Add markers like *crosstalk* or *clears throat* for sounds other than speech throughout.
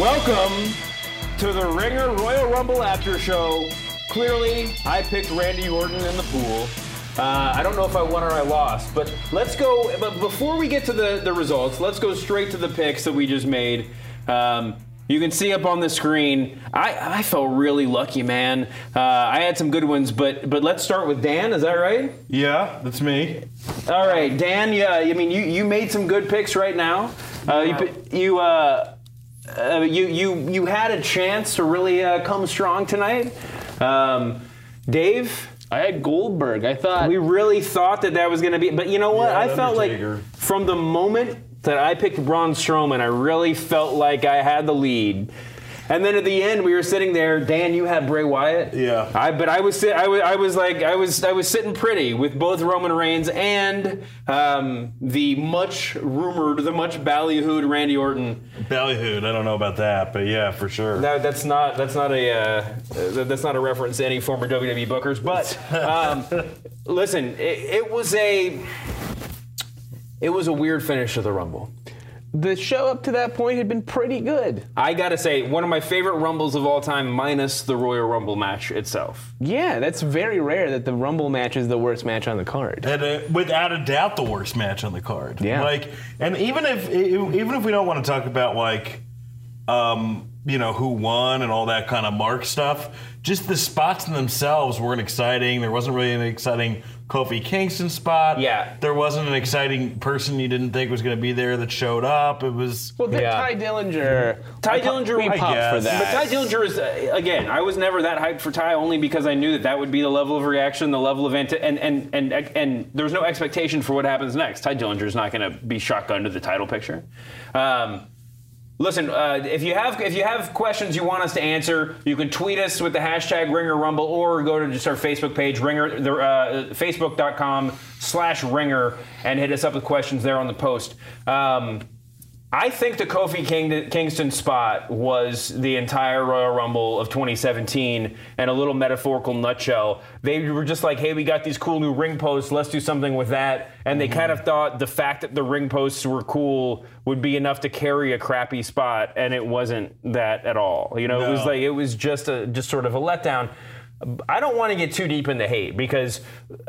Welcome to the Ringer Royal Rumble After Show. Clearly, I picked Randy Orton in the pool. Uh, I don't know if I won or I lost, but let's go. But before we get to the, the results, let's go straight to the picks that we just made. Um, you can see up on the screen. I, I felt really lucky, man. Uh, I had some good ones, but but let's start with Dan. Is that right? Yeah, that's me. All right, Dan. Yeah, I mean you, you made some good picks right now. Uh, you you uh, uh, you you you had a chance to really uh, come strong tonight. Um, Dave, I had Goldberg. I thought we really thought that that was going to be, but you know what? Yeah, I felt Undertaker. like from the moment that I picked Braun Strowman, I really felt like I had the lead. And then at the end, we were sitting there. Dan, you had Bray Wyatt. Yeah. I but I was sit, I was I was like I was I was sitting pretty with both Roman Reigns and um, the much rumored, the much ballyhooed Randy Orton. Ballyhooed. I don't know about that, but yeah, for sure. That, that's not that's not a uh, that's not a reference to any former WWE bookers. But um, *laughs* listen, it, it was a it was a weird finish to the Rumble. The show up to that point had been pretty good. I gotta say, one of my favorite Rumbles of all time, minus the Royal Rumble match itself. Yeah, that's very rare that the Rumble match is the worst match on the card. And, uh, without a doubt, the worst match on the card. Yeah. Like, and even if even if we don't want to talk about like, um, you know, who won and all that kind of mark stuff, just the spots in themselves weren't exciting. There wasn't really an exciting Kofi Kingston spot. Yeah. There wasn't an exciting person you didn't think was going to be there that showed up. It was. Well, then Yeah. Tye Dillinger. Ty I Dillinger, we I popped for that. But Tye Dillinger is uh, again. I was never that hyped for Ty only because I knew that that would be the level of reaction, the level of anti- and and and and there was no expectation for what happens next. Tye Dillinger is not going to be shotgun to the title picture. Um, listen, uh, if you have if you have questions you want us to answer, you can tweet us with the hashtag Ringer Rumble or go to just our Facebook page, Ringer, uh, Facebook.com slash Ringer, and hit us up with questions there on the post. Um, I think the Kofi King- Kingston spot was the entire Royal Rumble of 2017 and a little metaphorical nutshell. They were just like, hey, we got these cool new ring posts, let's do something with that. And they kind of mm-hmm. thought the fact that the ring posts were cool would be enough to carry a crappy spot, and it wasn't that at all. You know, it was like it was just a just sort of a letdown. I don't want to get too deep into hate because,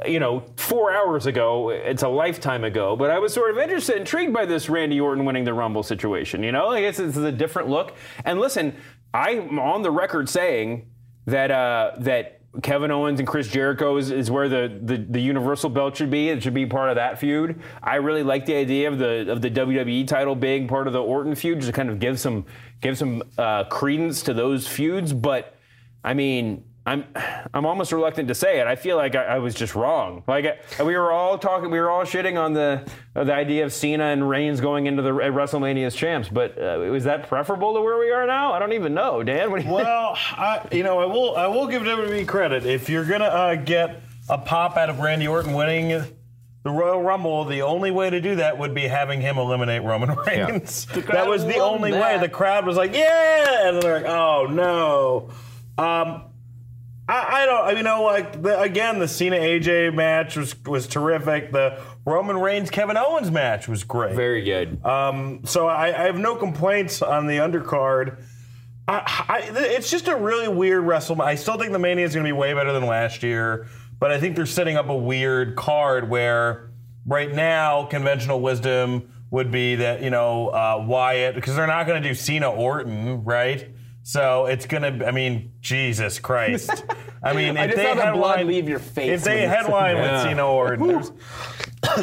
you know, four hours ago, it's a lifetime ago, but I was sort of interested, intrigued by this Randy Orton winning the Rumble situation. You know, I guess it's a different look. And listen, I'm on the record saying that uh, that Kevin Owens and Chris Jericho is, is where the, the, the Universal belt should be. It should be part of that feud. I really like the idea of the of the WWE title being part of the Orton feud, just to kind of give some give some uh, credence to those feuds. But I mean, I'm I'm almost reluctant to say it. I feel like I, I was just wrong. Like I, we were all talking, we were all shitting on the uh, the idea of Cena and Reigns going into the uh, WrestleMania as champs. But uh, was that preferable to where we are now? I don't even know, Dan. What do you Well, I, you know, I will. I will give WWE credit. If you're gonna uh, get a pop out of Randy Orton winning the Royal Rumble, the only way to do that would be having him eliminate Roman Reigns. That was the only that. way. The crowd was like, "Yeah," and they're like, "Oh no." Um, I, I don't. You know, like the, again, the Cena AJ match was was terrific. The Roman Reigns Kevin Owens match was great. Very good. Um, so I, I have no complaints on the undercard. I, I, it's just a really weird wrestle. I still think the Mania is going to be way better than last year, but I think they're setting up a weird card where right now conventional wisdom would be that you know uh, Wyatt because they're not going to do Cena Orton, right? So it's gonna. I mean, Jesus Christ. I *laughs* mean, I if just they saw the blood headline, leave your face if they headline with that. Cena Orton,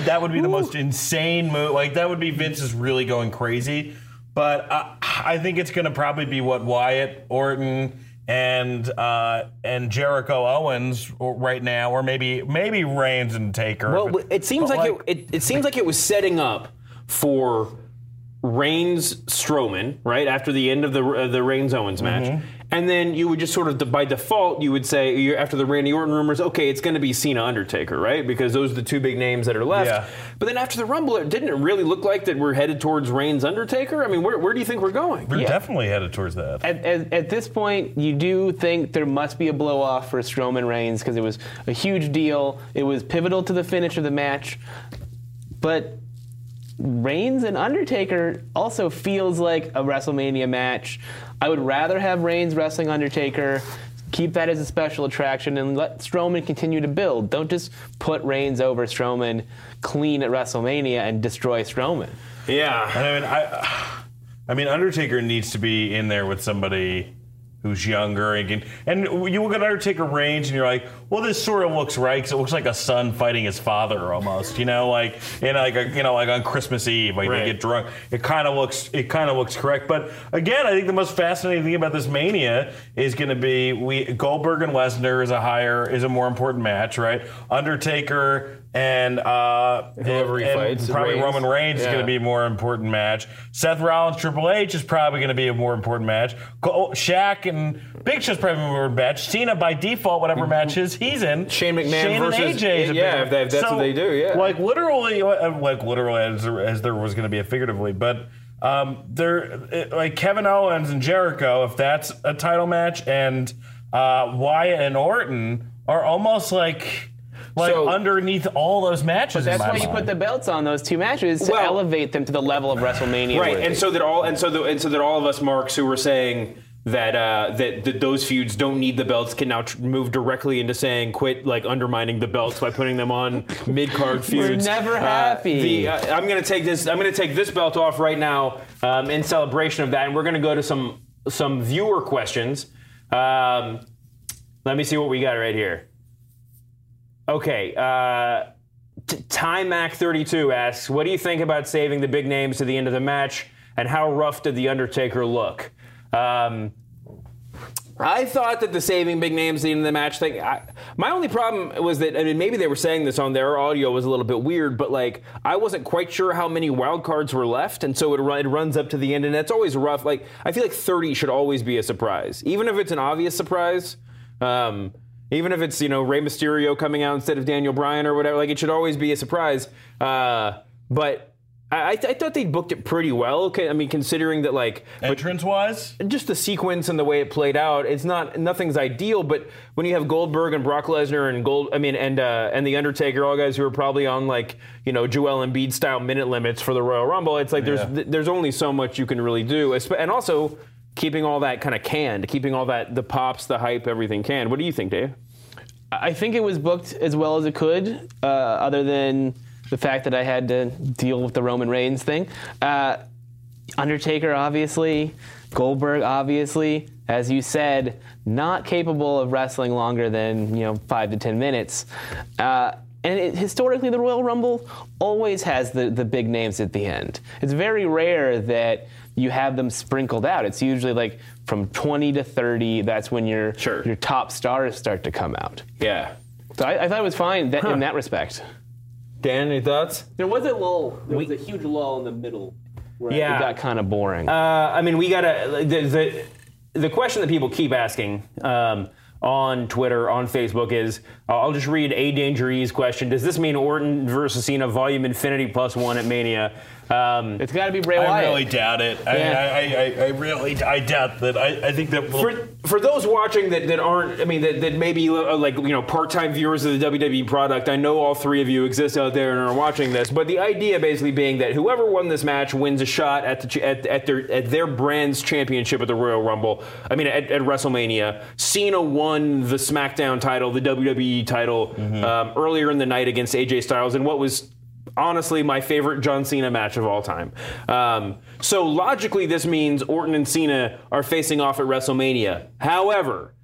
that would be the most insane move. Like that would be Vince is really going crazy. But I, I think it's going to probably be what Wyatt, Orton, and uh, and Jericho Owens right now, or maybe maybe Reigns and Taker. Well, But- it seems but like, it, it, it seems like it was setting up for Reigns Strowman right after the end of the uh, the Reigns Owens match, Mm-hmm. and then you would just sort of by default you would say you after the Randy Orton rumors, okay, it's going to be Cena Undertaker, right? Because those are the two big names that are left. Yeah. But then after the Rumble, it didn't it really look like that we're headed towards Reigns Undertaker? I mean, where, where do you think we're going? We're definitely headed towards that. At, at, at this point, you do think there must be a blow off for Strowman Reigns because it was a huge deal. It was pivotal to the finish of the match. But Reigns and Undertaker also feels like a WrestleMania match. I would rather have Reigns wrestling Undertaker. Keep that as a special attraction and let Strowman continue to build. Don't just put Reigns over Strowman clean at WrestleMania and destroy Strowman. Yeah. I mean, I, I mean, Undertaker needs to be in there with somebody who's younger and can, and you look at Undertaker Reigns and you're like, well, this sort of looks right because it looks like a son fighting his father almost, you know, like in like a, you know like on Christmas Eve, like Right. they get drunk. It kind of looks it kind of looks correct. But again, I think the most fascinating thing about this Mania is going to be we Goldberg and Lesnar is a higher is a more important match, right? Undertaker. And uh, Whoever he and fights, probably Reigns. Roman Reigns is going to be a more important match. Seth Rollins, Triple H is probably going to be a more important match. Col- Shaq and Big Show's probably a more important match. Cena by default, whatever matches he's in. Mm-hmm. Shane McMahon Shane versus- and AJ yeah, if that- if that's So, what they do, yeah. Like literally, uh, like literally, as, as there was going to be a figuratively, but. Um, there, like Kevin Owens and Jericho, if that's a title match, and uh, Wyatt and Orton are almost like, like So- underneath all those matches. in That's my why you put the belts on those two matches to Well- elevate them to the level of WrestleMania. Right, worthy. and so that all and so the, and so that all of us marks who were saying that uh, that that those feuds don't need the belts can now tr- move directly into saying quit like undermining the belts by putting them on *laughs* mid card feuds. never Uh, happy. the, uh, I'm gonna take this. I'm gonna take this belt off right now um, in celebration of that, and we're gonna go to some some viewer questions. Um, let me see what we got right here. Okay. Uh, T- Timac32 asks, "What do you think about saving the big names to the end of the match, and how rough did the Undertaker look?" Um, I thought that the saving big names at the end of the match thing. I, my only problem was that I mean maybe they were saying this on their audio was a little bit weird, but like I wasn't quite sure how many wild cards were left, and so it, it runs up to the end, and that's always rough. Like I feel like 30 should always be a surprise, even if it's an obvious surprise. Um, even if it's you know Rey Mysterio coming out instead of Daniel Bryan or whatever, like it should always be a surprise. Uh, but I, I thought they booked it pretty well. I mean considering that like entrance wise. just the sequence and the way it played out, it's not nothing's ideal. But when you have Goldberg and Brock Lesnar and Gold, I mean, and uh, and the Undertaker, all guys who are probably on like you know Joel Embiid style minute limits for the Royal Rumble, it's like Yeah. there's th- there's only so much you can really do, and also keeping all that kind of canned, keeping all that the pops, the hype, everything canned. What do you think, Dave? I think it was booked as well as it could, uh, other than the fact that I had to deal with the Roman Reigns thing. Uh, Undertaker, obviously, Goldberg, obviously, as you said, not capable of wrestling longer than you know five to ten minutes. Uh, and it, historically, the Royal Rumble always has the, the big names at the end. It's very rare that you have them sprinkled out. It's usually like from 20 to 30. That's when your Sure. your top stars start to come out. Yeah, So I, I thought it was fine that, in that respect. Dan, any thoughts? There was a lull. There was a huge lull in the middle where Yeah. it got kind of boring. Uh, I mean, we gotta the, the the question that people keep asking um, on Twitter, on Facebook is I'll just read a Danger E's question. Does this mean Orton versus Cena Volume Infinity plus one at Mania? Um, it's got to be Bray I really doubt it. I, Yeah. I, I, I really, I doubt that. I, I think that. for, for those watching that, that aren't, I mean, that, that maybe uh, like, you know, part time viewers of the WWE product, I know all three of you exist out there and are watching this, but the idea basically being that whoever won this match wins a shot at, the, at, at, their, at their brand's championship at the Royal Rumble, I mean, at, at WrestleMania. Cena won the SmackDown title, the WWE title, um, earlier in the night against AJ Styles, and what was honestly my favorite John Cena match of all time. Um, so logically, this means Orton and Cena are facing off at WrestleMania. However,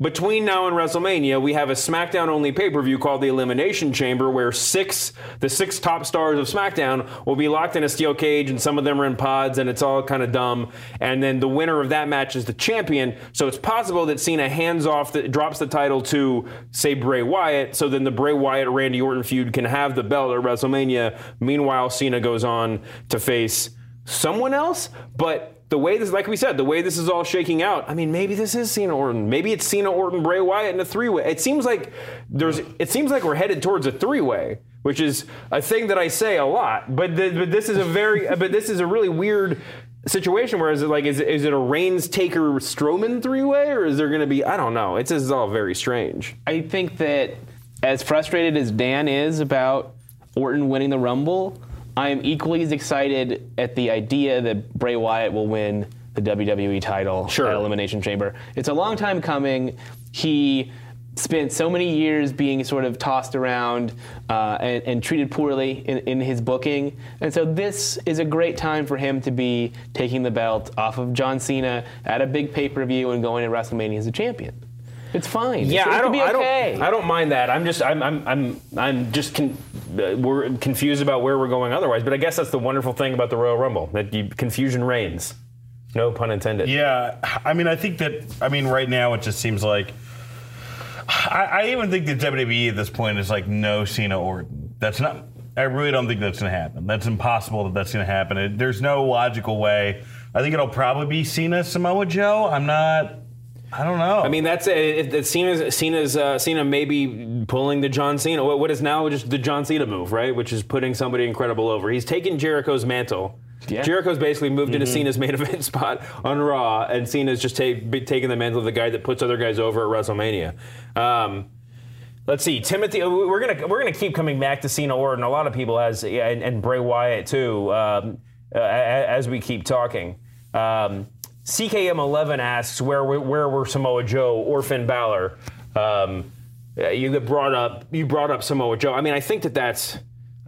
between now and WrestleMania, we have a SmackDown only pay per view called the Elimination Chamber, where six the six top stars of SmackDown will be locked in a steel cage, and some of them are in pods, and it's all kind of dumb. And then the winner of that match is the champion. So it's possible that Cena hands off, the, drops the title to say Bray Wyatt. So then the Bray Wyatt Randy Orton feud can have the belt at WrestleMania. Meanwhile, Cena goes on to face someone else, but the way this, like we said, the way this is all shaking out, I mean, maybe this is Cena Orton. Maybe it's Cena Orton, Bray Wyatt in a three-way. It seems like there's, it seems like we're headed towards a three-way, which is a thing that I say a lot. But, th- but this is a very, *laughs* but this is a really weird situation. Where is it like, is it, is it a Reigns Taker Strowman three-way, or is there going to be? I don't know. It's is all very strange. I think that as frustrated as Dan is about Orton winning the Rumble, I am equally as excited at the idea that Bray Wyatt will win the WWE title Sure. at Elimination Chamber. It's a long time coming. He spent so many years being sort of tossed around uh, and, and treated poorly in, in his booking. And so this is a great time for him to be taking the belt off of John Cena at a big pay per view and going to WrestleMania as a champion. It's fine. Yeah, It's- I don't, be I don't, I don't mind that. I'm just, I'm, I'm, I'm, I'm just, con- uh, we're confused about where we're going otherwise. But I guess that's the wonderful thing about the Royal Rumble that you, confusion reigns. No pun intended. Yeah, I mean, I think that. I mean, right now it just seems like. I, I even think that WWE at this point is like no Cena Orton. That's not. I really don't think that's going to happen. That's impossible that that's going to happen. It, there's no logical way. I think it'll probably be Cena Samoa Joe. I'm not. I don't know. I mean, that's it. it Cena's, Cena's, uh, Cena maybe pulling the John Cena. What, what is now just the John Cena move, right? Which is putting somebody incredible over. He's taken Jericho's mantle. Yeah. Jericho's basically moved Mm-hmm. into Cena's main *laughs* event spot on Raw, and Cena's just take, be- taking the mantle of the guy that puts other guys over at WrestleMania. Um, Let's see, Timothy. uh, We're gonna we're gonna keep coming back to Cena Orton. A lot of people has yeah, and, and Bray Wyatt too. Um, uh, as we keep talking, um, CKM11 asks where were- where were Samoa Joe or Finn Balor? Um, uh, you brought up you brought up Samoa Joe. I mean, I think that that's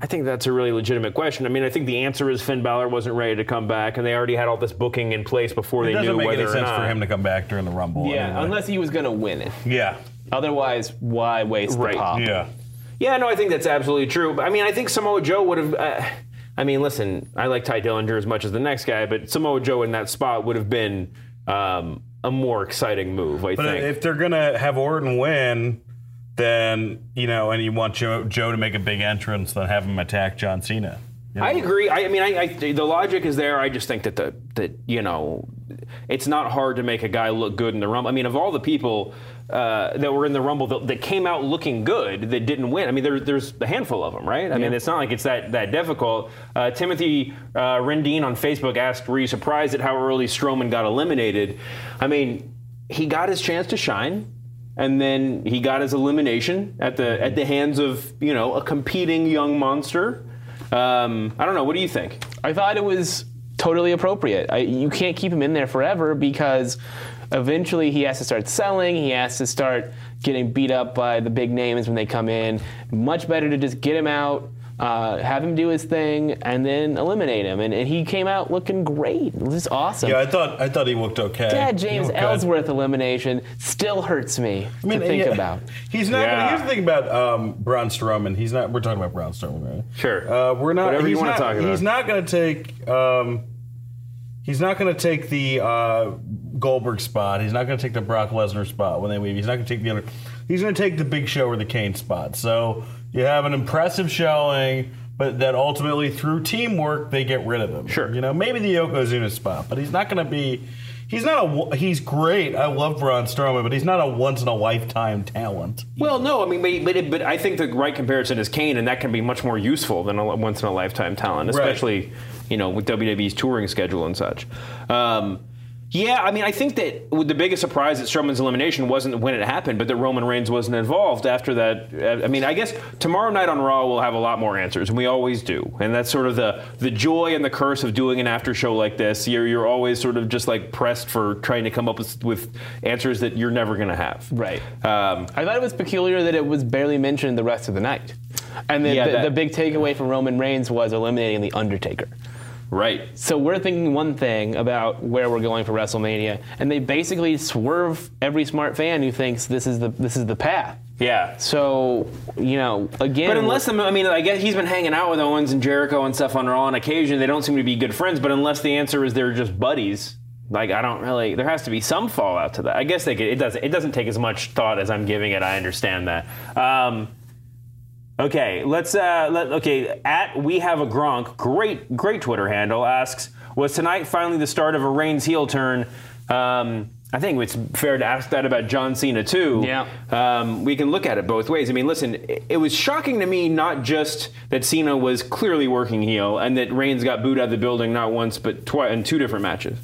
I think that's a really legitimate question. I mean, I think the answer is Finn Balor wasn't ready to come back, and they already had all this booking in place before it they doesn't knew make whether any or sense not. for him to come back during the Rumble. yeah, anyway. unless he was going to win it. Yeah. Otherwise, why waste Right. the pop? Yeah. Yeah, no, I think that's absolutely true. But, I mean, I think Samoa Joe would have. Uh, I mean, listen, I like Tye Dillinger as much as the next guy, but Samoa Joe in that spot would have been um, a more exciting move. I But think. if they're gonna have Orton win, then you know, and you want Joe, Joe to make a big entrance, then have him attack John Cena. You know? I agree. I, I mean, I, I, the logic is there. I just think that the that you know, it's not hard to make a guy look good in the rumble. I mean, of all the people uh, that were in the rumble that, that came out looking good that didn't win, I mean, there, there's a handful of them, right? I mean, it's not like it's that that difficult. Uh, Timothy uh, Rendine on Facebook asked, "Were you surprised at how early Strowman got eliminated?" I mean, he got his chance to shine. And then he got his elimination at the at the hands of you know a competing young monster. Um, I don't know. What do you think? I thought it was totally appropriate. I, you can't keep him in there forever because eventually he has to start selling. He has to start getting beat up by the big names when they come in. Much better to just get him out, uh, have him do his thing, and then eliminate him. And, and he came out looking great. It was awesome. yeah, I thought I thought he looked okay. That James looked good. Ellsworth elimination still hurts me I mean, to think yeah, about. He's not. Yeah. Here's the thing about um, Braun Strowman. He's not. We're talking about Braun Strowman, right? Sure. Uh, we're not. Whatever you he's wanna not- talk about. He's not going to take. Um, he's not going to take the uh, Goldberg spot. He's not going to take the Brock Lesnar spot when they leave. He's not going to take the other. He's going to take the Big Show or the Kane spot. So you have an impressive showing. But that ultimately, through teamwork, they get rid of him. Sure. You know, maybe the Yokozuna spot, but he's not going to be. He's not a. He's great. I love Braun Strowman, but he's not a once in a lifetime talent. Well, no. I mean, but but, but I think the right comparison is Kane, and that can be much more useful than a once in a lifetime talent, especially you know with WWE's touring schedule and such. Um, yeah, I mean, I think that with the biggest surprise at Strowman's elimination wasn't when it happened, but that Roman Reigns wasn't involved after that. I mean, I guess tomorrow night on Raw we'll have a lot more answers, and we always do. And that's sort of the the joy and the curse of doing an after show like this. You're you're always sort of just like pressed for trying to come up with, with answers that you're never going to have. Right. Um, I thought it was peculiar that it was barely mentioned the rest of the night. And then Yeah, the, that- the big takeaway from Roman Reigns was eliminating The Undertaker. Right. So we're thinking one thing about where we're going for WrestleMania, and they basically swerve every smart fan who thinks this is the this is the path. Yeah. So you know, again, But unless I mean, I guess he's been hanging out with Owens and Jericho and stuff on Raw on occasion. They don't seem to be good friends. But unless the answer is they're just buddies, like I don't really. There has to be some fallout to that. I guess they could. It doesn't. It doesn't take as much thought as I'm giving it. I understand that. Um, okay, let's. Uh, let, okay, at we have a Gronk. Great, great Twitter handle asks: Was tonight finally the start of a Reigns heel turn? Um, I think it's fair to ask that about John Cena too. Yeah. Um, we can look at it both ways. I mean, listen, it, it was shocking to me not just that Cena was clearly working heel and that Reigns got booed out of the building not once but twice in two different matches,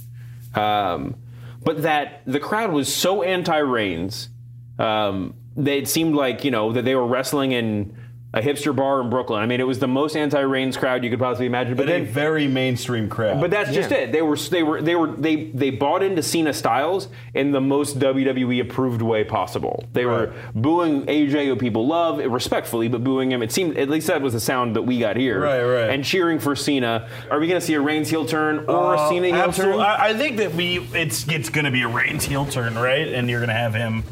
um, but that the crowd was so anti Reigns um, that it seemed like you know that they were wrestling in a hipster bar in Brooklyn. I mean, it was the most anti-Reigns crowd you could possibly imagine. But But a very mainstream crowd. but that's just it. They were they were they were they they bought into Cena Styles in the most WWE approved way possible. They were booing AJ, who people love, respectfully, but booing him. It seemed at least that was the sound that we got here. Right, right. And cheering for Cena. Are we going to see a Reigns heel turn or a Uh, Cena heel absolutely. turn? I, I think that we it's it's going to be a Reigns heel turn, right? And you're going to have him.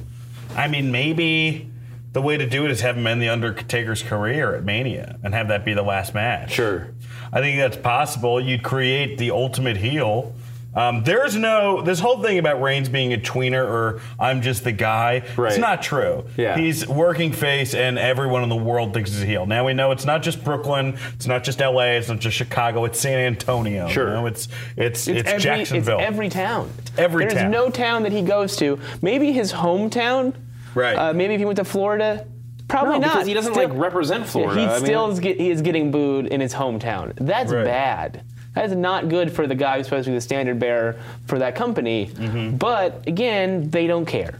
I mean, maybe the way to do it is have him end the Undertaker's career at Mania and have that be the last match. Sure. I think that's possible. You'd create the ultimate heel. Um, there's no this whole thing about Reigns being a tweener or I'm just the guy. Right. It's not true. Yeah. He's working face, and everyone in the world thinks he's a heel. Now we know it's not just Brooklyn, it's not just L.A., it's not just Chicago, it's San Antonio. Sure. You know? It's it's it's, every, Jacksonville. It's every town. every There's town. no town that he goes to. Maybe his hometown. Right. Uh, maybe if he went to Florida. Probably No, not. because he doesn't Still- like represent Florida. He I mean- still is, get, he is getting booed in his hometown. That's Right. bad. That is not good for the guy who's supposed to be the standard bearer for that company. Mm-hmm. But again, they don't care.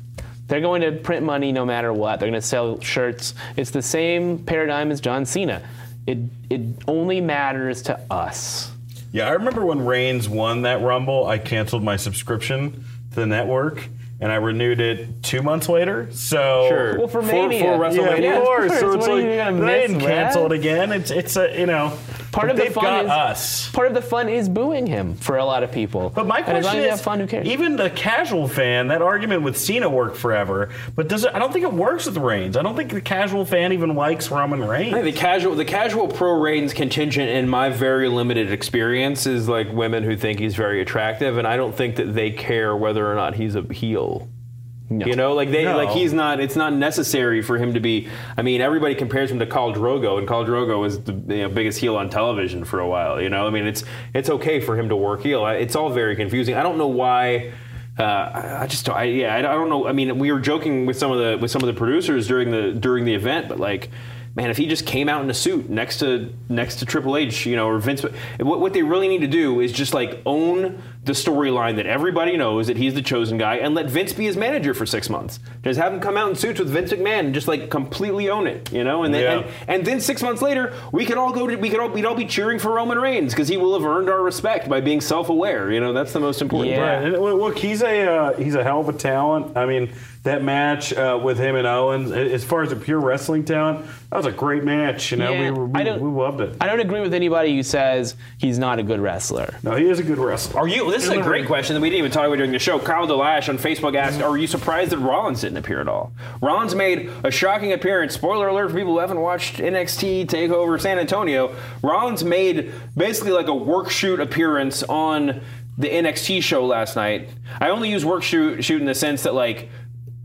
They're going to print money no matter what. They're going to sell shirts. It's the same paradigm as John Cena. It it only matters to us. Yeah, I remember when Reigns won that Rumble, I canceled my subscription to the network and I renewed it two months later. So Sure. Well, for For- Mania. for WrestleMania. Yeah, Yeah, of of course. course. So it's What like they didn't cancel it again. It's it's a you know Part of the they've fun got is us. Part of the fun is booing him for a lot of people. But my and as long as you is, have fun, who cares? even the casual fan, that argument with Cena worked forever, but does it? I don't think it works with Reigns. I don't think the casual fan even likes Roman Reigns. I think the casual, the casual pro Reigns contingent, in my very limited experience, is like women who think he's very attractive, and I don't think that they care whether or not he's a heel. You know, like they, No. like he's not. It's not necessary for him to be. I mean, everybody compares him to Khal Drogo, and Khal Drogo was the you know, biggest heel on television for a while. You know, I mean, it's it's okay for him to work heel. It's all very confusing. I don't know why. Uh, I I just, don't- I, yeah, I don't know. I mean, we were joking with some of the with some of the producers during the during the event, but like, man, if he just came out in a suit next to next to Triple H, you know, or Vince, what, what they really need to do is just like own the storyline that everybody knows that he's the chosen guy, and let Vince be his manager for six months. Just have him come out in suits with Vince McMahon and just like completely own it, you know, and then Yeah. and, and then six months later, we could all go to we could all we'd all be cheering for Roman Reigns because he will have earned our respect by being self-aware. You know, that's the most important. Yeah. part. Right. Look, he's a uh, he's a hell of a talent. I mean, that match uh, with him and Owens, as far as a pure wrestling talent, that was a great match. You know, Yeah, we, we, we loved it. I don't agree with anybody who says he's not a good wrestler. No, he is a good wrestler. Are you? This is a great question that we didn't even talk about during the show. Kyle Delash on Facebook asked, "Are you surprised that Rollins didn't appear at all?" Rollins made a shocking appearance. Spoiler alert for people who haven't watched NXT Takeover San Antonio. Rollins made basically like a work shoot appearance on the NXT show last night. I only use work shoot shoot in the sense that like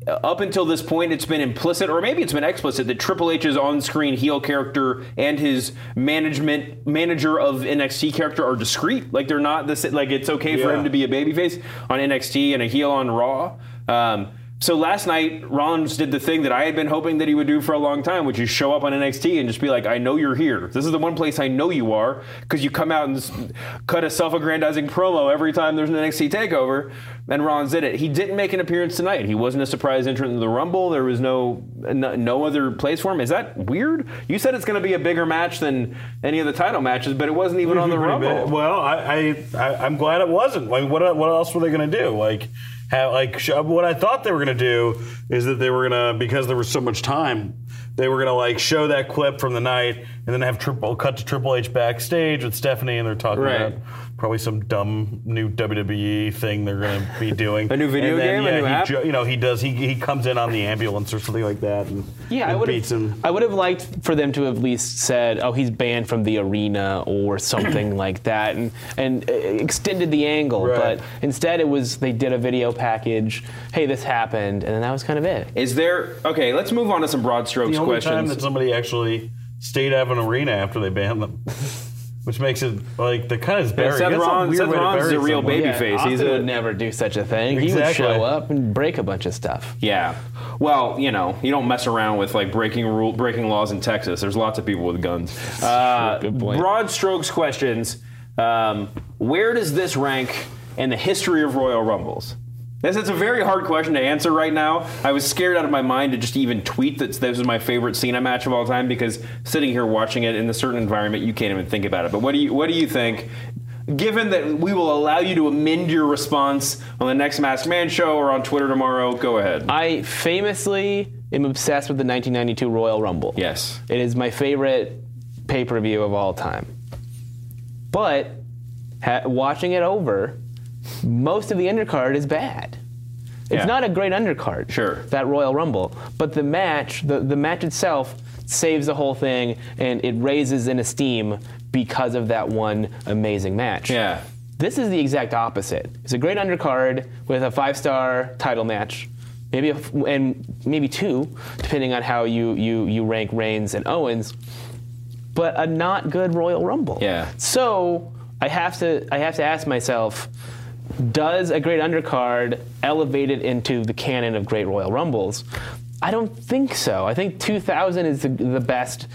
up until this point, it's been implicit, or maybe it's been explicit, that Triple H's on-screen heel character and his management manager of NXT character are discreet. Like they're not this. Like it's okay for him to be a babyface on NXT and a heel on Raw. Um, so last night, Rollins did the thing that I had been hoping that he would do for a long time, which is show up on NXT and just be like, "I know you're here. This is the one place I know you are because you come out and cut a self-aggrandizing promo every time there's an NXT takeover." And Rollins did it. He didn't make an appearance tonight. He wasn't a surprise entrant in the Rumble. There was no no, no other place for him. Is that weird? You said it's going to be a bigger match than any of the title matches, but it wasn't even on the Rumble. bad. Well, I, I, I I'm glad it wasn't. Like, what what else were they going to do? Like, have, like sh- uh, what I thought they were going to do is that they were going to because there was so much time, they were going to like show that clip from the night and then have triple cut to Triple H backstage with Stephanie and they're talking Right. about probably some dumb new WWE thing they're going to be *laughs* doing. A new video And then, game? A Yeah, new he app? jo- you know, he does. He, he comes in on the ambulance or something like that. And, Yeah, I would beats him. have. I would have liked for them to have at least said, "Oh, he's banned from the arena" or *clears throat* something like that, and and uh, extended the angle. Right. But instead, it was they did a video package. Hey, this happened, and then that was kind of it. Is there okay? Let's move on to some broad strokes the only time that somebody actually stayed out of an arena after they banned them. *laughs* Which makes it like the kind of bury. Seth that's a Rollins- weird Seth way to Rollins is bury a real someone. baby Yeah, face. Austin He's a- would never do such a thing. He would show up and break a bunch of stuff. Yeah. Well, you know, you don't mess around with like breaking rule, breaking laws in Texas. There's lots of people with guns. *laughs* Uh, Good point. Broad strokes questions. Um, where does this rank in the history of Royal Rumbles? This is a very hard question to answer right now. I was scared out of my mind to just even tweet that this is my favorite Cena match of all time because sitting here watching it in a certain environment, you can't even think about it. But what do you what do you think? Given that we will allow you to amend your response on the next Masked Man show or on Twitter tomorrow, go ahead. I famously am obsessed with the 1992 Royal Rumble. yes. It is my favorite pay per view of all time. But ha- watching it over, most of the undercard is bad. It's Yeah. not a great undercard. Sure. That Royal Rumble, but the match, the, the match itself, saves the whole thing, and it raises in esteem because of that one amazing match. Yeah. This is the exact opposite. It's a great undercard with a five-star title match, maybe a and maybe two, depending on how you you you rank Reigns and Owens. But a not good Royal Rumble. Yeah. So I have to I have to ask myself, does a great undercard elevate it into the canon of great Royal Rumbles? I don't think so. I think 2000 is the, the best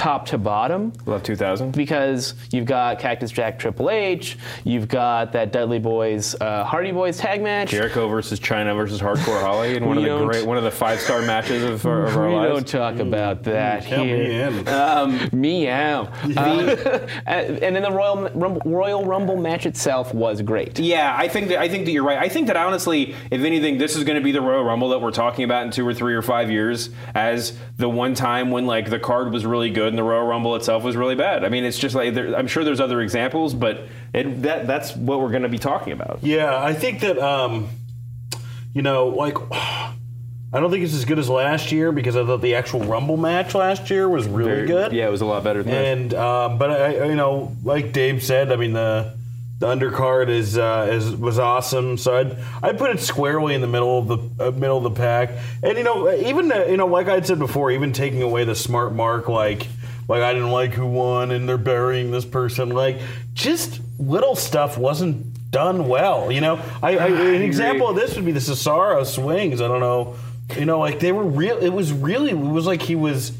top to bottom Love 2000. because you've got Cactus Jack Triple H, you've got that Dudley Boyz uh, Hardy Boyz tag match. Jericho versus Chyna versus Hardcore *laughs* Holly in one of the great one of the five star matches of our, of our we lives. don't talk about that Count me here. in. Meow. Uh, *laughs* and then the Royal Rumble, Royal Rumble match itself was great. Yeah, I think that I think that you're right. I think that honestly, if anything, this is going to be the Royal Rumble that we're talking about in two or three or five years as the one time when like the card was really good and the Royal Rumble itself was really bad. I mean, it's just like there, I'm sure there's other examples, but it, that that's what we're going to be talking about. Yeah, I think that um, you know, like *sighs* I don't think it's as good as last year because I thought the actual Rumble match last year was really good. Yeah, it was a lot better. And um, but I, you know, like Dave said, I mean the the undercard is uh, is was awesome. So I'd I put it squarely in the middle of the uh, middle of the pack. And you know, even uh, you know, like I'd said before, even taking away the smart mark, like like I didn't like who won, and they're burying this person. Like just little stuff wasn't done well. You know, I, I an example of this would be the Cesaro swings. I don't know. You know, like they were real. It was really. It was like he was.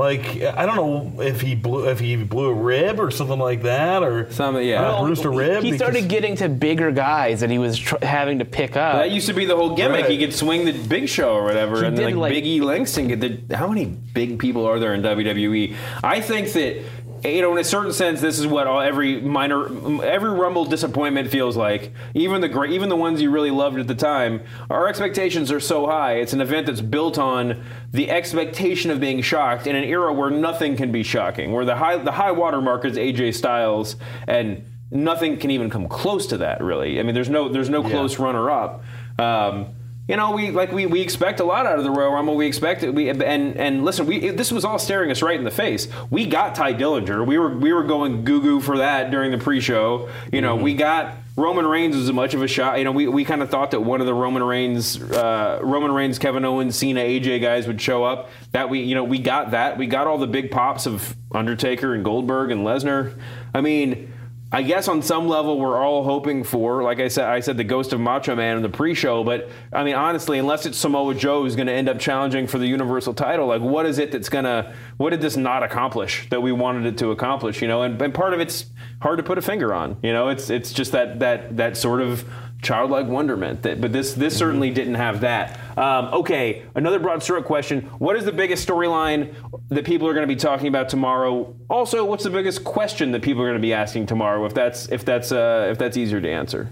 Like I don't know if he blew if he blew a rib or something like that or Some- yeah. Well, bruised a rib. He started getting to bigger guys that he was tr- having to pick up. that used to be the whole gimmick. Right. He could swing the Big Show or whatever, He and did, like, like- Big E Langston. Could, the, how many big people are there in WWE? I think that you know, in a certain sense, this is what all, every minor, every Rumble disappointment feels like. Even the great, even the ones you really loved at the time, our expectations are so high. It's an event that's built on the expectation of being shocked in an era where nothing can be shocking, where the high, the high watermark is AJ Styles and nothing can even come close to that really i mean there's no there's no close runner up um, you know we like we, we expect a lot out of the royal rumble we expect it we and and listen we this was all staring us right in the face we got tye dillinger we were we were going goo goo for that during the pre-show you know we got Roman Reigns was as much of a shot. You know, we, we kind of thought that one of the Roman Reigns, uh, Roman Reigns, Kevin Owens, Cena, AJ guys would show up. That we, you know, we got that. We got all the big pops of Undertaker and Goldberg and Lesnar. I mean, I guess on some level we're all hoping for, like I said, I said the ghost of Macho Man in the pre-show. But I mean, honestly, unless it's Samoa Joe who's going to end up challenging for the Universal title, like what is it that's gonna, what did this not accomplish that we wanted it to accomplish? You know, and, and part of it's hard to put a finger on. You know, it's it's just that that that sort of childlike wonderment. That, but this this certainly didn't have that. Um, okay, another broad stroke question: What is the biggest storyline that people are going to be talking about tomorrow? Also, what's the biggest question that people are going to be asking tomorrow? If that's if that's uh, if that's easier to answer.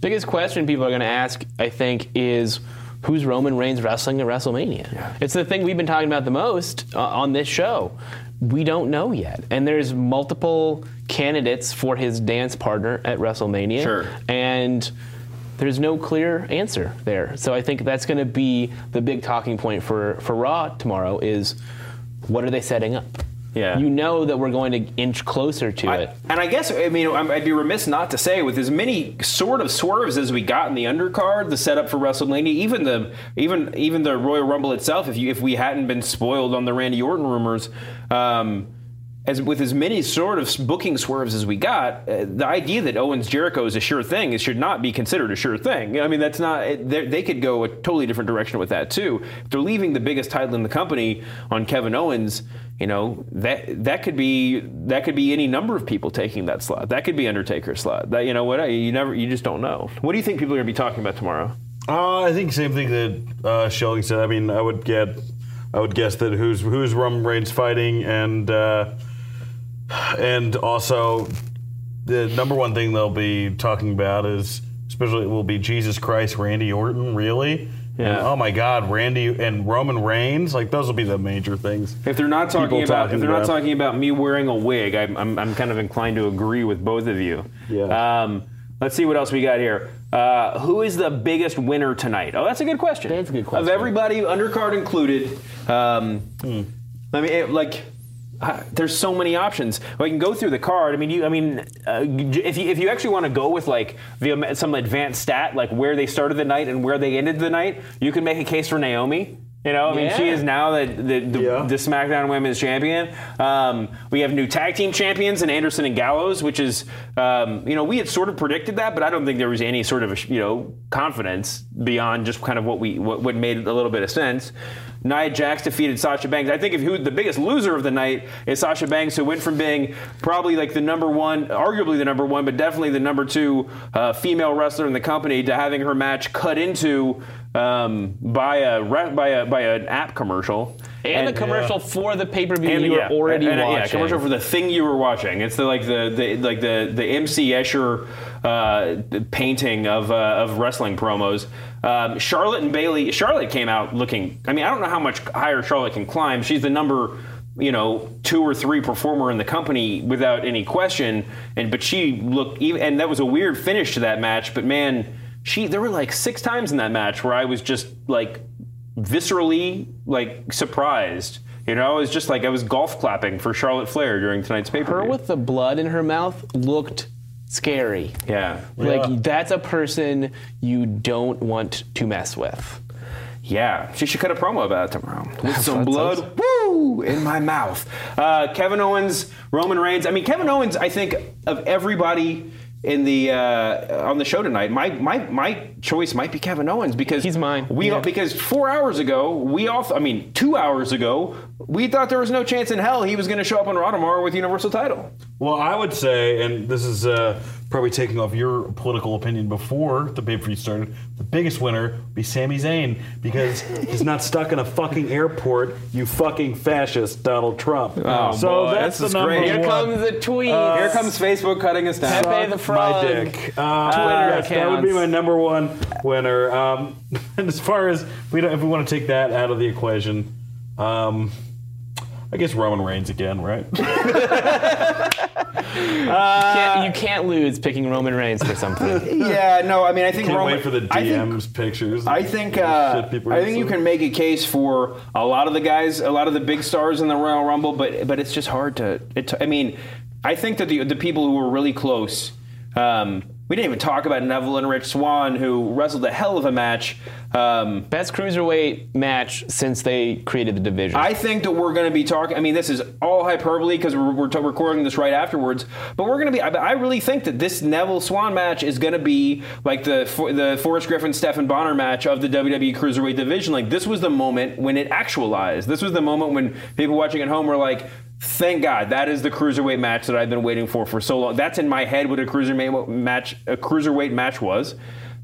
Biggest question people are going to ask, I think, is who's Roman Reigns wrestling at WrestleMania? It's the thing we've been talking about the most uh, on this show. We don't know yet, and there's multiple candidates for his dance partner at WrestleMania. Sure. and there's no clear answer there. So I think that's going to be the big talking point for for Raw tomorrow. Is what are they setting up? Yeah. You know that we're going to inch closer to I- it. and I guess I mean I'd be remiss not to say with as many sort of swerves as we got in the undercard, the setup for WrestleMania, even the even even the Royal Rumble itself. If you if we hadn't been spoiled on the Randy Orton rumors. Um, as with as many sort of booking swerves as we got, uh, the idea that Owens Jericho is a sure thing it should not be considered a sure thing. I mean, that's not. They could go a totally different direction with that too. If they're leaving the biggest title in the company on Kevin Owens, you know that that could be that could be any number of people taking that slot. That could be Undertaker's slot. That you know what you never you just don't know. What do you think people are going to be talking about tomorrow? Uh, I think same thing that uh, Shelly said. I mean, I would get, I would guess that who's who's Roman Reigns fighting, and uh, and also the number one thing they'll be talking about is, especially it will be Jesus Christ, Randy Orton, really. Yeah. And, oh my God, Randy and Roman Reigns, like those will be the major things. If they're not talking about talking if they're not talking about me wearing a wig, I'm, I'm, I'm kind of inclined to agree with both of you. Yeah. Um, let's see what else we got here. Uh, who is the biggest winner tonight? Oh, that's a good question. That's a good question. Of everybody, undercard included. Um, I mean, it, like. Uh, there's so many options. We can go through the card. I mean, you. I mean, uh, if you if you actually want to go with like the some advanced stat, like where they started the night and where they ended the night, you can make a case for Naomi. You know, I mean, she is now the the, the, Yeah. the SmackDown Women's Champion. Um, we have new tag team champions in Anderson and Gallows, which is, um, you know, we had sort of predicted that, but I don't think there was any sort of, you know, confidence beyond just kind of what we what, what made a little bit of sense. Nia Jax defeated Sasha Banks. I think if who the biggest loser of the night is Sasha Banks, who went from being probably like the number one, arguably the number one, but definitely the number two uh, female wrestler in the company to having her match cut into um, by a by a by an app commercial And, a commercial for the pay per view and, you were yeah, already and, and, watching. Yeah, commercial for the thing you were watching. It's the like the, the like the the MC Escher uh, painting of uh, of wrestling promos. Um, Charlotte and Bayley. Charlotte came out looking. I mean, I don't know how much higher Charlotte can climb. She's the number. You know, two or three performer in the company without any question, and but she looked even, and that was a weird finish to that match. But man, she there were like six times in that match where I was just like viscerally like surprised. You know, it was just like I was golf clapping for Charlotte Flair during tonight's paper. her with the blood in her mouth looked scary. yeah, Like Yeah. that's a person you don't want to mess with. yeah. She should cut a promo about it tomorrow *laughs* with some That blood. sounds- Woo in my mouth. Uh, Kevin Owens, Roman Reigns. I mean, Kevin Owens. I think of everybody in the uh, on the show tonight, my my my choice might be Kevin Owens because He's mine. We all, Yeah. because four hours ago we all. I mean, two hours ago we thought there was no chance in hell he was going to show up on Raw tomorrow with Universal title. Well, I would say, and this is uh, probably taking off your political opinion before the pay per view started, the biggest winner would be Sami Zayn because he's not stuck in a fucking airport, you fucking fascist, Donald Trump. Oh, so boy, that's this the is number great. Here one. comes the tweet. Here comes Facebook cutting us down. Pepe the Frog. My dick. Uh, Twitter yes, that would be my number one winner. Um, *laughs* and as far as we don't, if we want to take that out of the equation, um, I guess Roman Reigns again, right? *laughs* *laughs* Can't- you can't lose picking Roman Reigns for something. *laughs* Yeah, no, I mean, I think Can't Roman, wait for the I think- DMs pictures. I think uh, Shit people are I think you can make a case for a lot of the guys, a lot of the big stars in the Royal Rumble, but but it's just hard to. It, I mean, I think that the the people who were really close. Um, we didn't even talk about Neville and Rich Swann, who wrestled a hell of a match. Um, Best cruiserweight match since they created the division. I think that we're going to be talking. I mean, this is all hyperbole because we're, we're t- recording this right afterwards. But we're going to be. I, I really think that this Neville Swann match is going to be like the For- the Forrest Griffin Stephan Bonnar match of the WWE Cruiserweight division. Like this was the moment when it actualized. This was the moment when people watching at home were like. Thank God that is the cruiserweight match that I've been waiting for for so long. That's in my head what a cruiserweight match, a cruiserweight match was,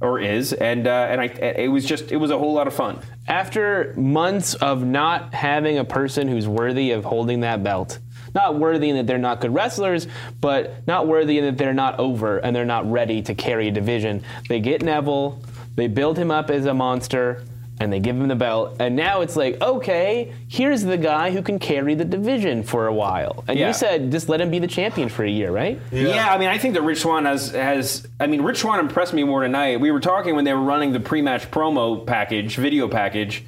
or is, and uh, and I, it was just it was a whole lot of fun. After months of not having a person who's worthy of holding that belt, not worthy in that they're not good wrestlers, but not worthy in that they're not over and they're not ready to carry a division, they get Neville, they build him up as a monster, and they give him the belt. And now it's like, okay, here's the guy who can carry the division for a while. And Yeah. you said just let him be the champion for a year, right? Yeah. I mean, I think that Rich Swann has has. I mean, Rich Swann impressed me more tonight. We were talking when they were running the pre-match promo package, video package,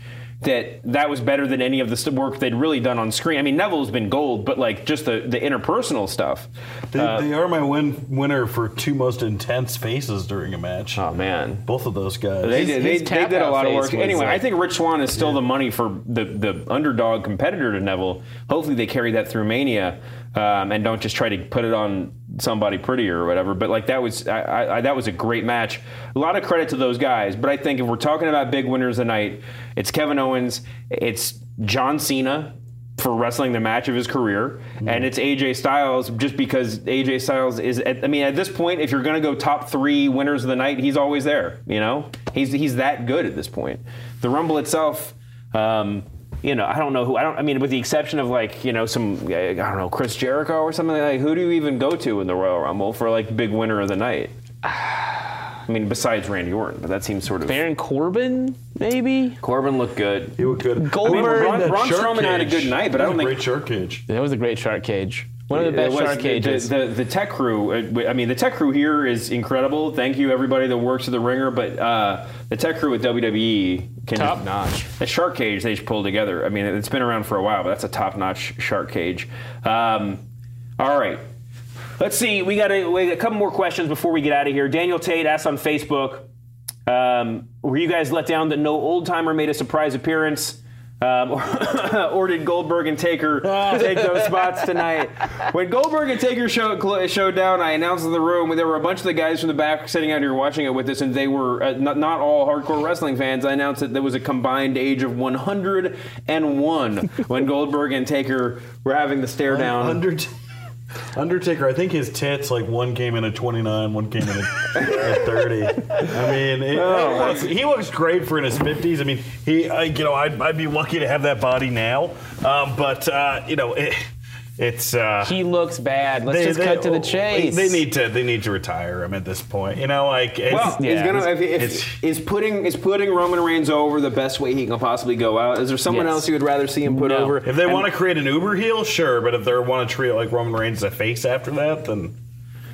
that that was better than any of the work they'd really done on screen. I mean, Neville's been gold, but like just the the interpersonal stuff. They, they are my win, winner for two most intense faces during a match. Oh man. Both of those guys. They did, they, his they did a lot of work. Anyway, uh, I think Rich Swann is still the money for the, the underdog competitor to Neville. Hopefully, they carry that through Mania um, and don't just try to put it on somebody prettier or whatever. But like that was I, I, that was a great match. A lot of credit to those guys. But I think if we're talking about big winners of the night, it's Kevin Owens, it's John Cena. for wrestling the match of his career, and it's AJ Styles just because AJ Styles is. At, I mean, at this point, if you're going to go top three winners of the night, he's always there. You know, he's he's that good at this point. The Rumble itself. Um, you know, I don't know who. I don't. I mean, with the exception of like, you know, some I don't know, Chris Jericho or something like. Who do you even go to in the Royal Rumble for like big winner of the night? *sighs* I mean, besides Randy Orton, but that seems sort of. Baron Corbin, maybe. Corbin looked good. He looked good. Goldberg- Braun- that Braun shark Strowman had a good night, but I don't was a think- great shark cage. That was a great shark cage. One of the best was- shark cages. The, the, the tech crew, uh, I mean, the tech crew here is incredible. Thank you, everybody that works at the ringer. But uh, the tech crew at WWE can Top notch. The shark cage they just pulled together. I mean, it's been around for a while, but that's a top notch shark cage. Um, all right. Let's see. We got a, we got a couple more questions before we get out of here. Daniel Tate asked on Facebook um, Were you guys let down that no old timer made a surprise appearance? Um, or, *laughs* or did Goldberg and Taker take those *laughs* spots tonight? When Goldberg and Taker showed, cl- showed down, I announced in the room there were a bunch of the guys from the back sitting out here watching it with us, and they were uh, not, not all hardcore wrestling fans. I announced that there was a combined age of 101 when Goldberg and Taker were having the stare down. Undert- Undertaker, I think his tits, like one came in at 29, one came in at, at 30. I mean, it, Oh, it looks- he looks great for in his 50s. I mean, he, I, you know, I'd, I'd be lucky to have that body now. Um, but, uh, you know, it, it's. Uh, he looks bad. Let's they- just they- cut to the chase. They need to. They need to retire him at this point. You know, like it's, Well, Yeah, he's gonna it's- if, if, is putting is putting Roman Reigns over the best way he can possibly go out. Is there someone Yes. else you would rather see him put No. over? if they want to create an Uber heel, sure. But if they want to treat it like Roman Reigns as a face after that, then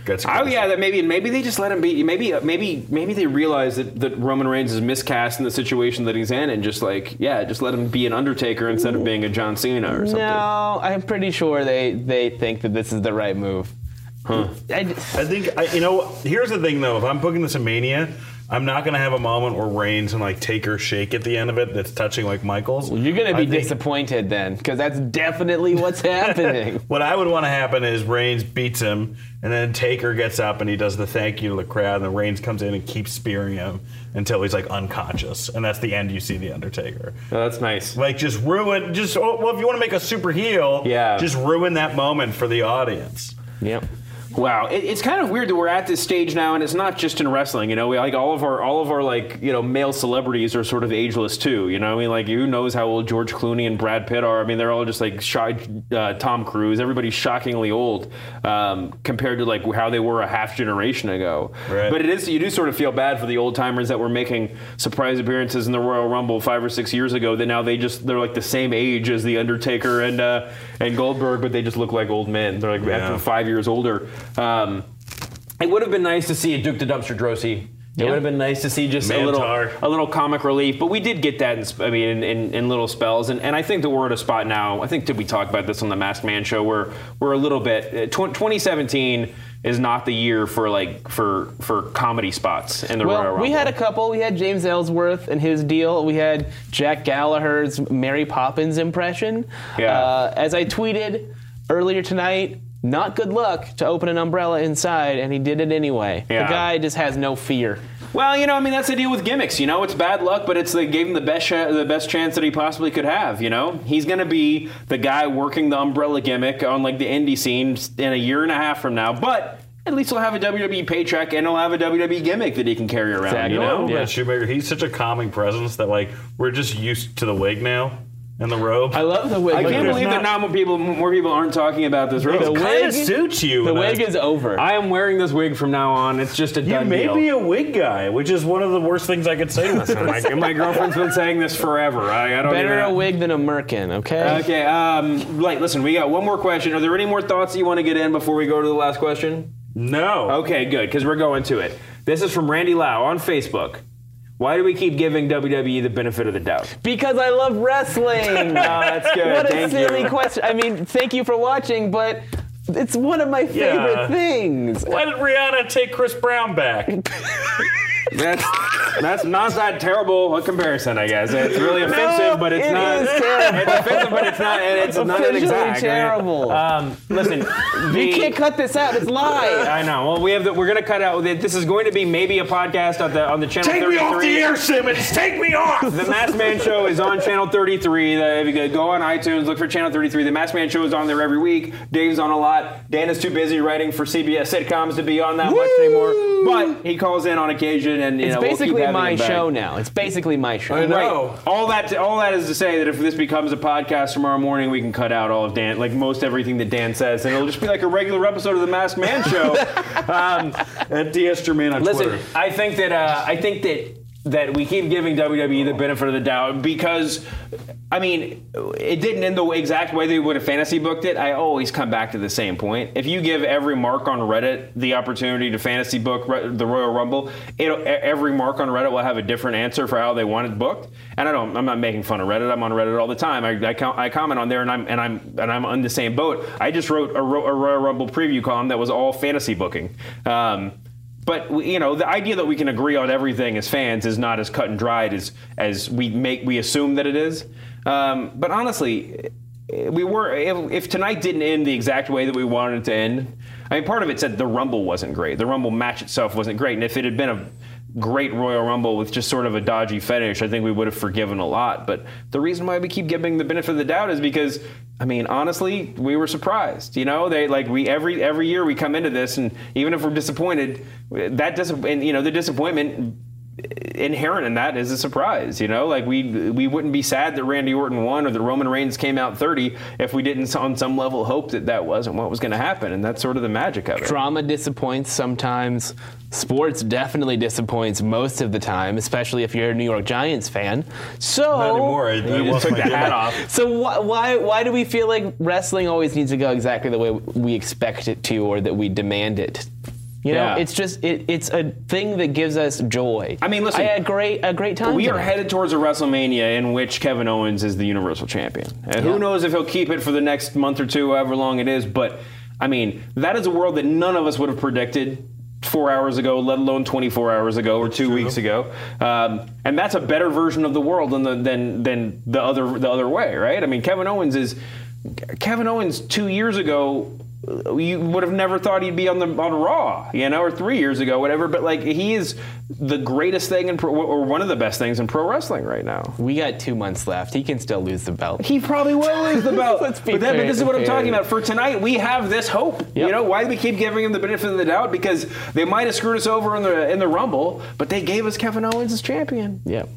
that's Oh yeah, that maybe maybe they just let him be. Maybe uh, maybe maybe they realize that, that Roman Reigns is miscast in the situation that he's in, and just like yeah, just let him be an Undertaker instead of being a John Cena or something. No, I'm pretty sure they, they think that this is the right move. Huh. I, I think I, you know. Here's the thing, though. If I'm booking this in Mania, I'm not going to have a moment where Reigns and like Taker shake at the end of it. That's touching like Michaels. you're going to be disappointed then, because that's definitely what's *laughs* happening. *laughs* What I would want to happen is Reigns beats him, and then Taker gets up and he does the thank you to the crowd, and then Reigns comes in and keeps spearing him until he's like unconscious, and that's the end. You see the Undertaker. Oh, that's nice. Like just ruin. Just oh, well, if you want to make a super heel, Yeah. just ruin that moment for the audience. yep. Wow, it, it's kind of weird that we're at this stage now, and it's not just in wrestling. You know, we like all of our all of our like you know male celebrities are sort of ageless too. You know, I mean, like who knows how old George Clooney and Brad Pitt are? I mean, they're all just like shy, uh, Tom Cruise. Everybody's shockingly old um, compared to like how they were a half generation ago. Right. But it is you do sort of feel bad for the old timers that were making surprise appearances in the Royal Rumble five or six years ago. That now they just they're like the same age as the Undertaker and uh, and Goldberg, but they just look like old men. They're like Yeah. five years older. Um, it would have been nice to see a Duke the Dumpster Droese. It Yeah. would have been nice to see just a little, Mantaur. a little comic relief, but we did get that. In, I mean, in, in, in little spells, and, and I think that we're at a spot now. I think did we talk about this on the Masked Man show? Where we're a little bit. Uh, tw- 2017 is not the year for like for for comedy spots in the Royal Well, Rumble. we had a couple. We had James Ellsworth and his deal. We had Jack Gallagher's Mary Poppins impression. Yeah. Uh, as I tweeted earlier tonight, not good luck to open an umbrella inside, and he did it anyway. Yeah. The guy just has no fear. Well, you know, I mean, that's the deal with gimmicks. You know, it's bad luck, but it's they gave him the best sh- the best chance that he possibly could have. You know, he's going to be the guy working the umbrella gimmick on like the indie scene in a year and a half from now. But at least he'll have a WWE paycheck and he'll have a WWE gimmick that he can carry around. Exactly. You know, Yeah. Yeah. Shoemaker, he's such a calming presence that like we're just used to the wig now and the robe. I love the wig. I can't believe that not- more people more people aren't talking about this robe. The kind wig- of suits you. the wig I- is over. I am wearing this wig from now on. It's just a You may deal. be a wig guy, which is one of the worst things I could say. to *laughs* my, someone. my girlfriend's been saying this forever. I, I don't know. Better even a wig than a merkin, okay? Okay, um, like, listen, we got one more question. Are there any more thoughts that you want to get in before we go to the last question? no. Okay, good, because we're going to it. This is from Randy Lau on Facebook. Why do we keep giving WWE the benefit of the doubt? Because I love wrestling. *laughs* Oh, that's good. what a silly you. question. I mean, thank you for watching, but it's one of my favorite Yeah. things. Why did Rihanna take Chris Brown back? *laughs* That's That's not that terrible a comparison, I guess. It's really offensive, but it's it not. is terrible. It's offensive, but it's not. And it's not exact. right? terrible. Um, listen, the, you can't cut this out. It's live. I know. Well, we have. The, we're going to cut out. This is going to be maybe a podcast on the on the channel. Take me off the air, Simmons. Take me off. The Masked Man Show is on Channel 33. The- If you go- on iTunes, look for Channel 33. The Masked Man Show is on there every week. Dave's on a lot. Dan is too busy writing for CBS sitcoms to be on that much anymore. But he calls in on occasion, and you It's know, we'll keep basically my him back. show now. It's basically my show. I know. Right. All that all that is to say that if this becomes a podcast tomorrow morning, we can cut out all of Dan, like most everything that Dan says, and it'll just be like a regular episode of the Masked Man Show. *laughs* um, At DS Germain on Listen, Twitter. I think that uh, I think that that we keep giving WWE the benefit of the doubt because, I mean, it didn't end the exact way they would have fantasy booked it. I always come back to the same point. If you give every mark on Reddit the opportunity to fantasy book the Royal Rumble, every mark on Reddit will have a different answer for how they want it booked. And I don't. I'm not making fun of Reddit. I'm on Reddit all the time. I, I, I comment on there, and I'm and I'm and I'm on the same boat. I just wrote a, a Royal Rumble preview column that was all fantasy booking. Um, but you know, the idea that we can agree on everything as fans is not as cut and dried as as we make we assume that it is. Um, but honestly, we were if, if tonight didn't end the exact way that we wanted it to end. I mean, part of it said the Rumble wasn't great. The Rumble match itself wasn't great, and if it had been a great Royal Rumble with just sort of a dodgy finish, I think we would have forgiven a lot. But the reason why we keep giving the benefit of the doubt is because, I mean, honestly, we were surprised. You know, they like we every every year we come into this, and even if we're disappointed, that dis- and you know the disappointment inherent in that is a surprise. You know, like we we wouldn't be sad that Randy Orton won or that Roman Reigns came out 30 if we didn't on some level hope that that wasn't what was going to happen, and that's sort of the magic of it. Drama disappoints sometimes. Sports definitely disappoints most of the time, especially if you're a New York Giants fan. So Not anymore. I, I You lost just took my the hat gimmick. off. So why, why why do we feel like wrestling always needs to go exactly the way we expect it to, or that we demand it? You know, Yeah. it's just it, it's a thing that gives us joy. I mean, listen, I had a great a great time. We are headed towards a WrestleMania in which Kevin Owens is the Universal Champion. And Yeah. who knows if he'll keep it for the next month or two, however long it is. But I mean, that is a world that none of us would have predicted four hours ago, let alone 24 hours ago or two weeks ago. Um, and that's a better version of the world than the, than than the other the other way, right? I mean, Kevin Owens is Kevin Owens two years ago. You would have never thought he'd be on the on Raw, you know, or three years ago, whatever. But like, he is the greatest thing in pro, or one of the best things in pro wrestling right now. We got two months left. He can still lose the belt. He probably will lose the belt. *laughs* Let's be but, that, but this is what I'm talking about. For tonight, we have this hope. Yep. You know why do we keep giving him the benefit of the doubt? Because they might have screwed us over in the in the Rumble, but they gave us Kevin Owens as champion. Yep.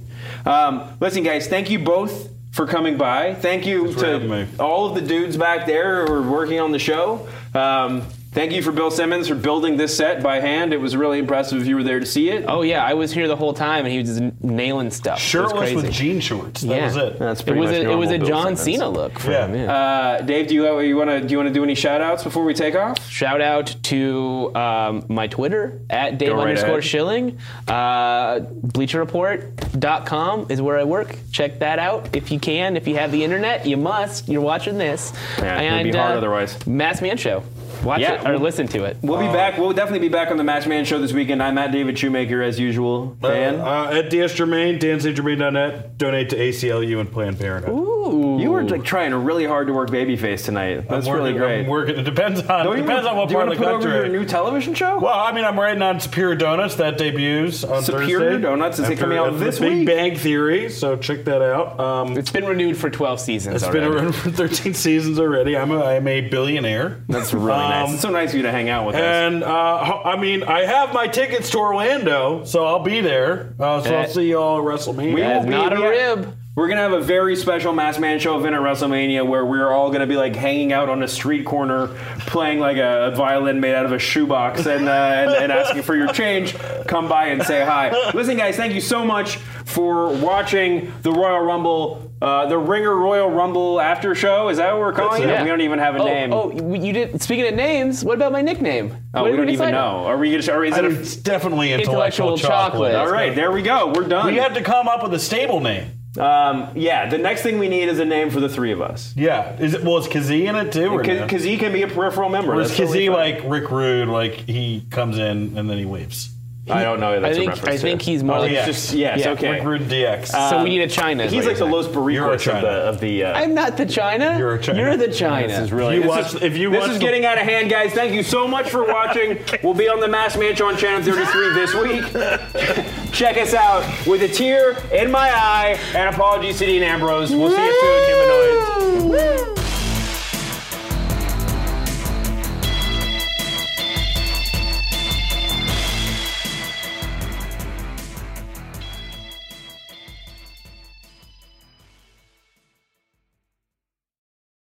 Um, listen, guys, thank you both for coming by. Thank you having to all of the dudes back there who are working on the show. Um, thank you for Bill Simmons for building this set by hand. It was really impressive if you were there to see it. Oh yeah, I was here the whole time, and he was just nailing stuff. It was Shirtless crazy. with jean shorts. That yeah. was it. That's it pretty was much a, it was a Bill John Simmons. Cena look for Yeah. him. Yeah. Uh, Dave, do you you want to do you want to do any shout outs before we take off? Shout out to um, my Twitter at Dave Go right underscore ahead. Schilling. Uh, BleacherReport.com is where I work. Check that out if you can. If you have the internet, you must. You're watching this. Yeah, it'd be hard otherwise. Masked Man Show. Watch Yeah, it or well- listen to it. We'll be back. We'll definitely be back on the Masked Man show this weekend. I'm at David Shoemaker as usual. Dan, Uh, at DS Germain, DanStGermain.net. Donate to ACLU and Planned Parenthood. Ooh. You were like trying really hard to work babyface tonight. That's I'm really working, great. I'm working. It depends on Don't you depends wanna- on what do you part want of to the put over your country. new television show? Well, I mean, I'm writing on Superior Donuts that debuts on Superior Thursday. Donuts? Is it coming out this the Big week? Bang Theory, so check that out. Um, It's been renewed for 12 seasons it's already. been renewed for 13 seasons already. I'm a, I'm a billionaire. That's really nice. Um, It's so nice of you to hang out with us. And uh, I mean, I have my tickets to Orlando, so I'll be there. Uh, so I'll Eh. see y'all at WrestleMania. We That is will be- not a we- rib. We're gonna have a very special Masked Man Show event at WrestleMania where we're all gonna be like hanging out on a street corner, playing like a violin made out of a shoebox, and, uh, and and asking for your change. Come by and say hi. Listen, guys, thank you so much for watching the Royal Rumble, uh, the Ringer Royal Rumble after show. Is that what we're calling it? That's it. We don't even have a oh, name. Oh, you did. Speaking of names, what about my nickname? Oh, What we did don't even know. Are we gonna? Or is I it? mean, A, it's definitely intellectual, Intellectual chocolate. chocolate. all right, there we go. We're done. We have to come up with a stable name. Um, yeah, the next thing we need is a name for the three of us. Yeah. Is it? Well, is Kazee in it too? Or, no? He can be a peripheral member. or is That's Kazee like Rick Rude? Like he comes in and then he leaves. I don't know. If that's I think a reference I think to. he's more Oh, like yeah. Just yes, Yeah. okay. Rick Rude DX. so we need a Chyna. He's like the you're Los You're a Barricos of the of the. Uh. I'm not the Chyna. You're a Chyna. You're the Chyna. This is really. If you this watch- is, if you this is the- getting out of hand, guys. Thank you so much for watching. *laughs* we'll be on the Mass Manch on Channel 33 this week. *laughs* Check us out with a tear in my eye and apologies to Dean Ambrose. We'll see you soon, humanoids.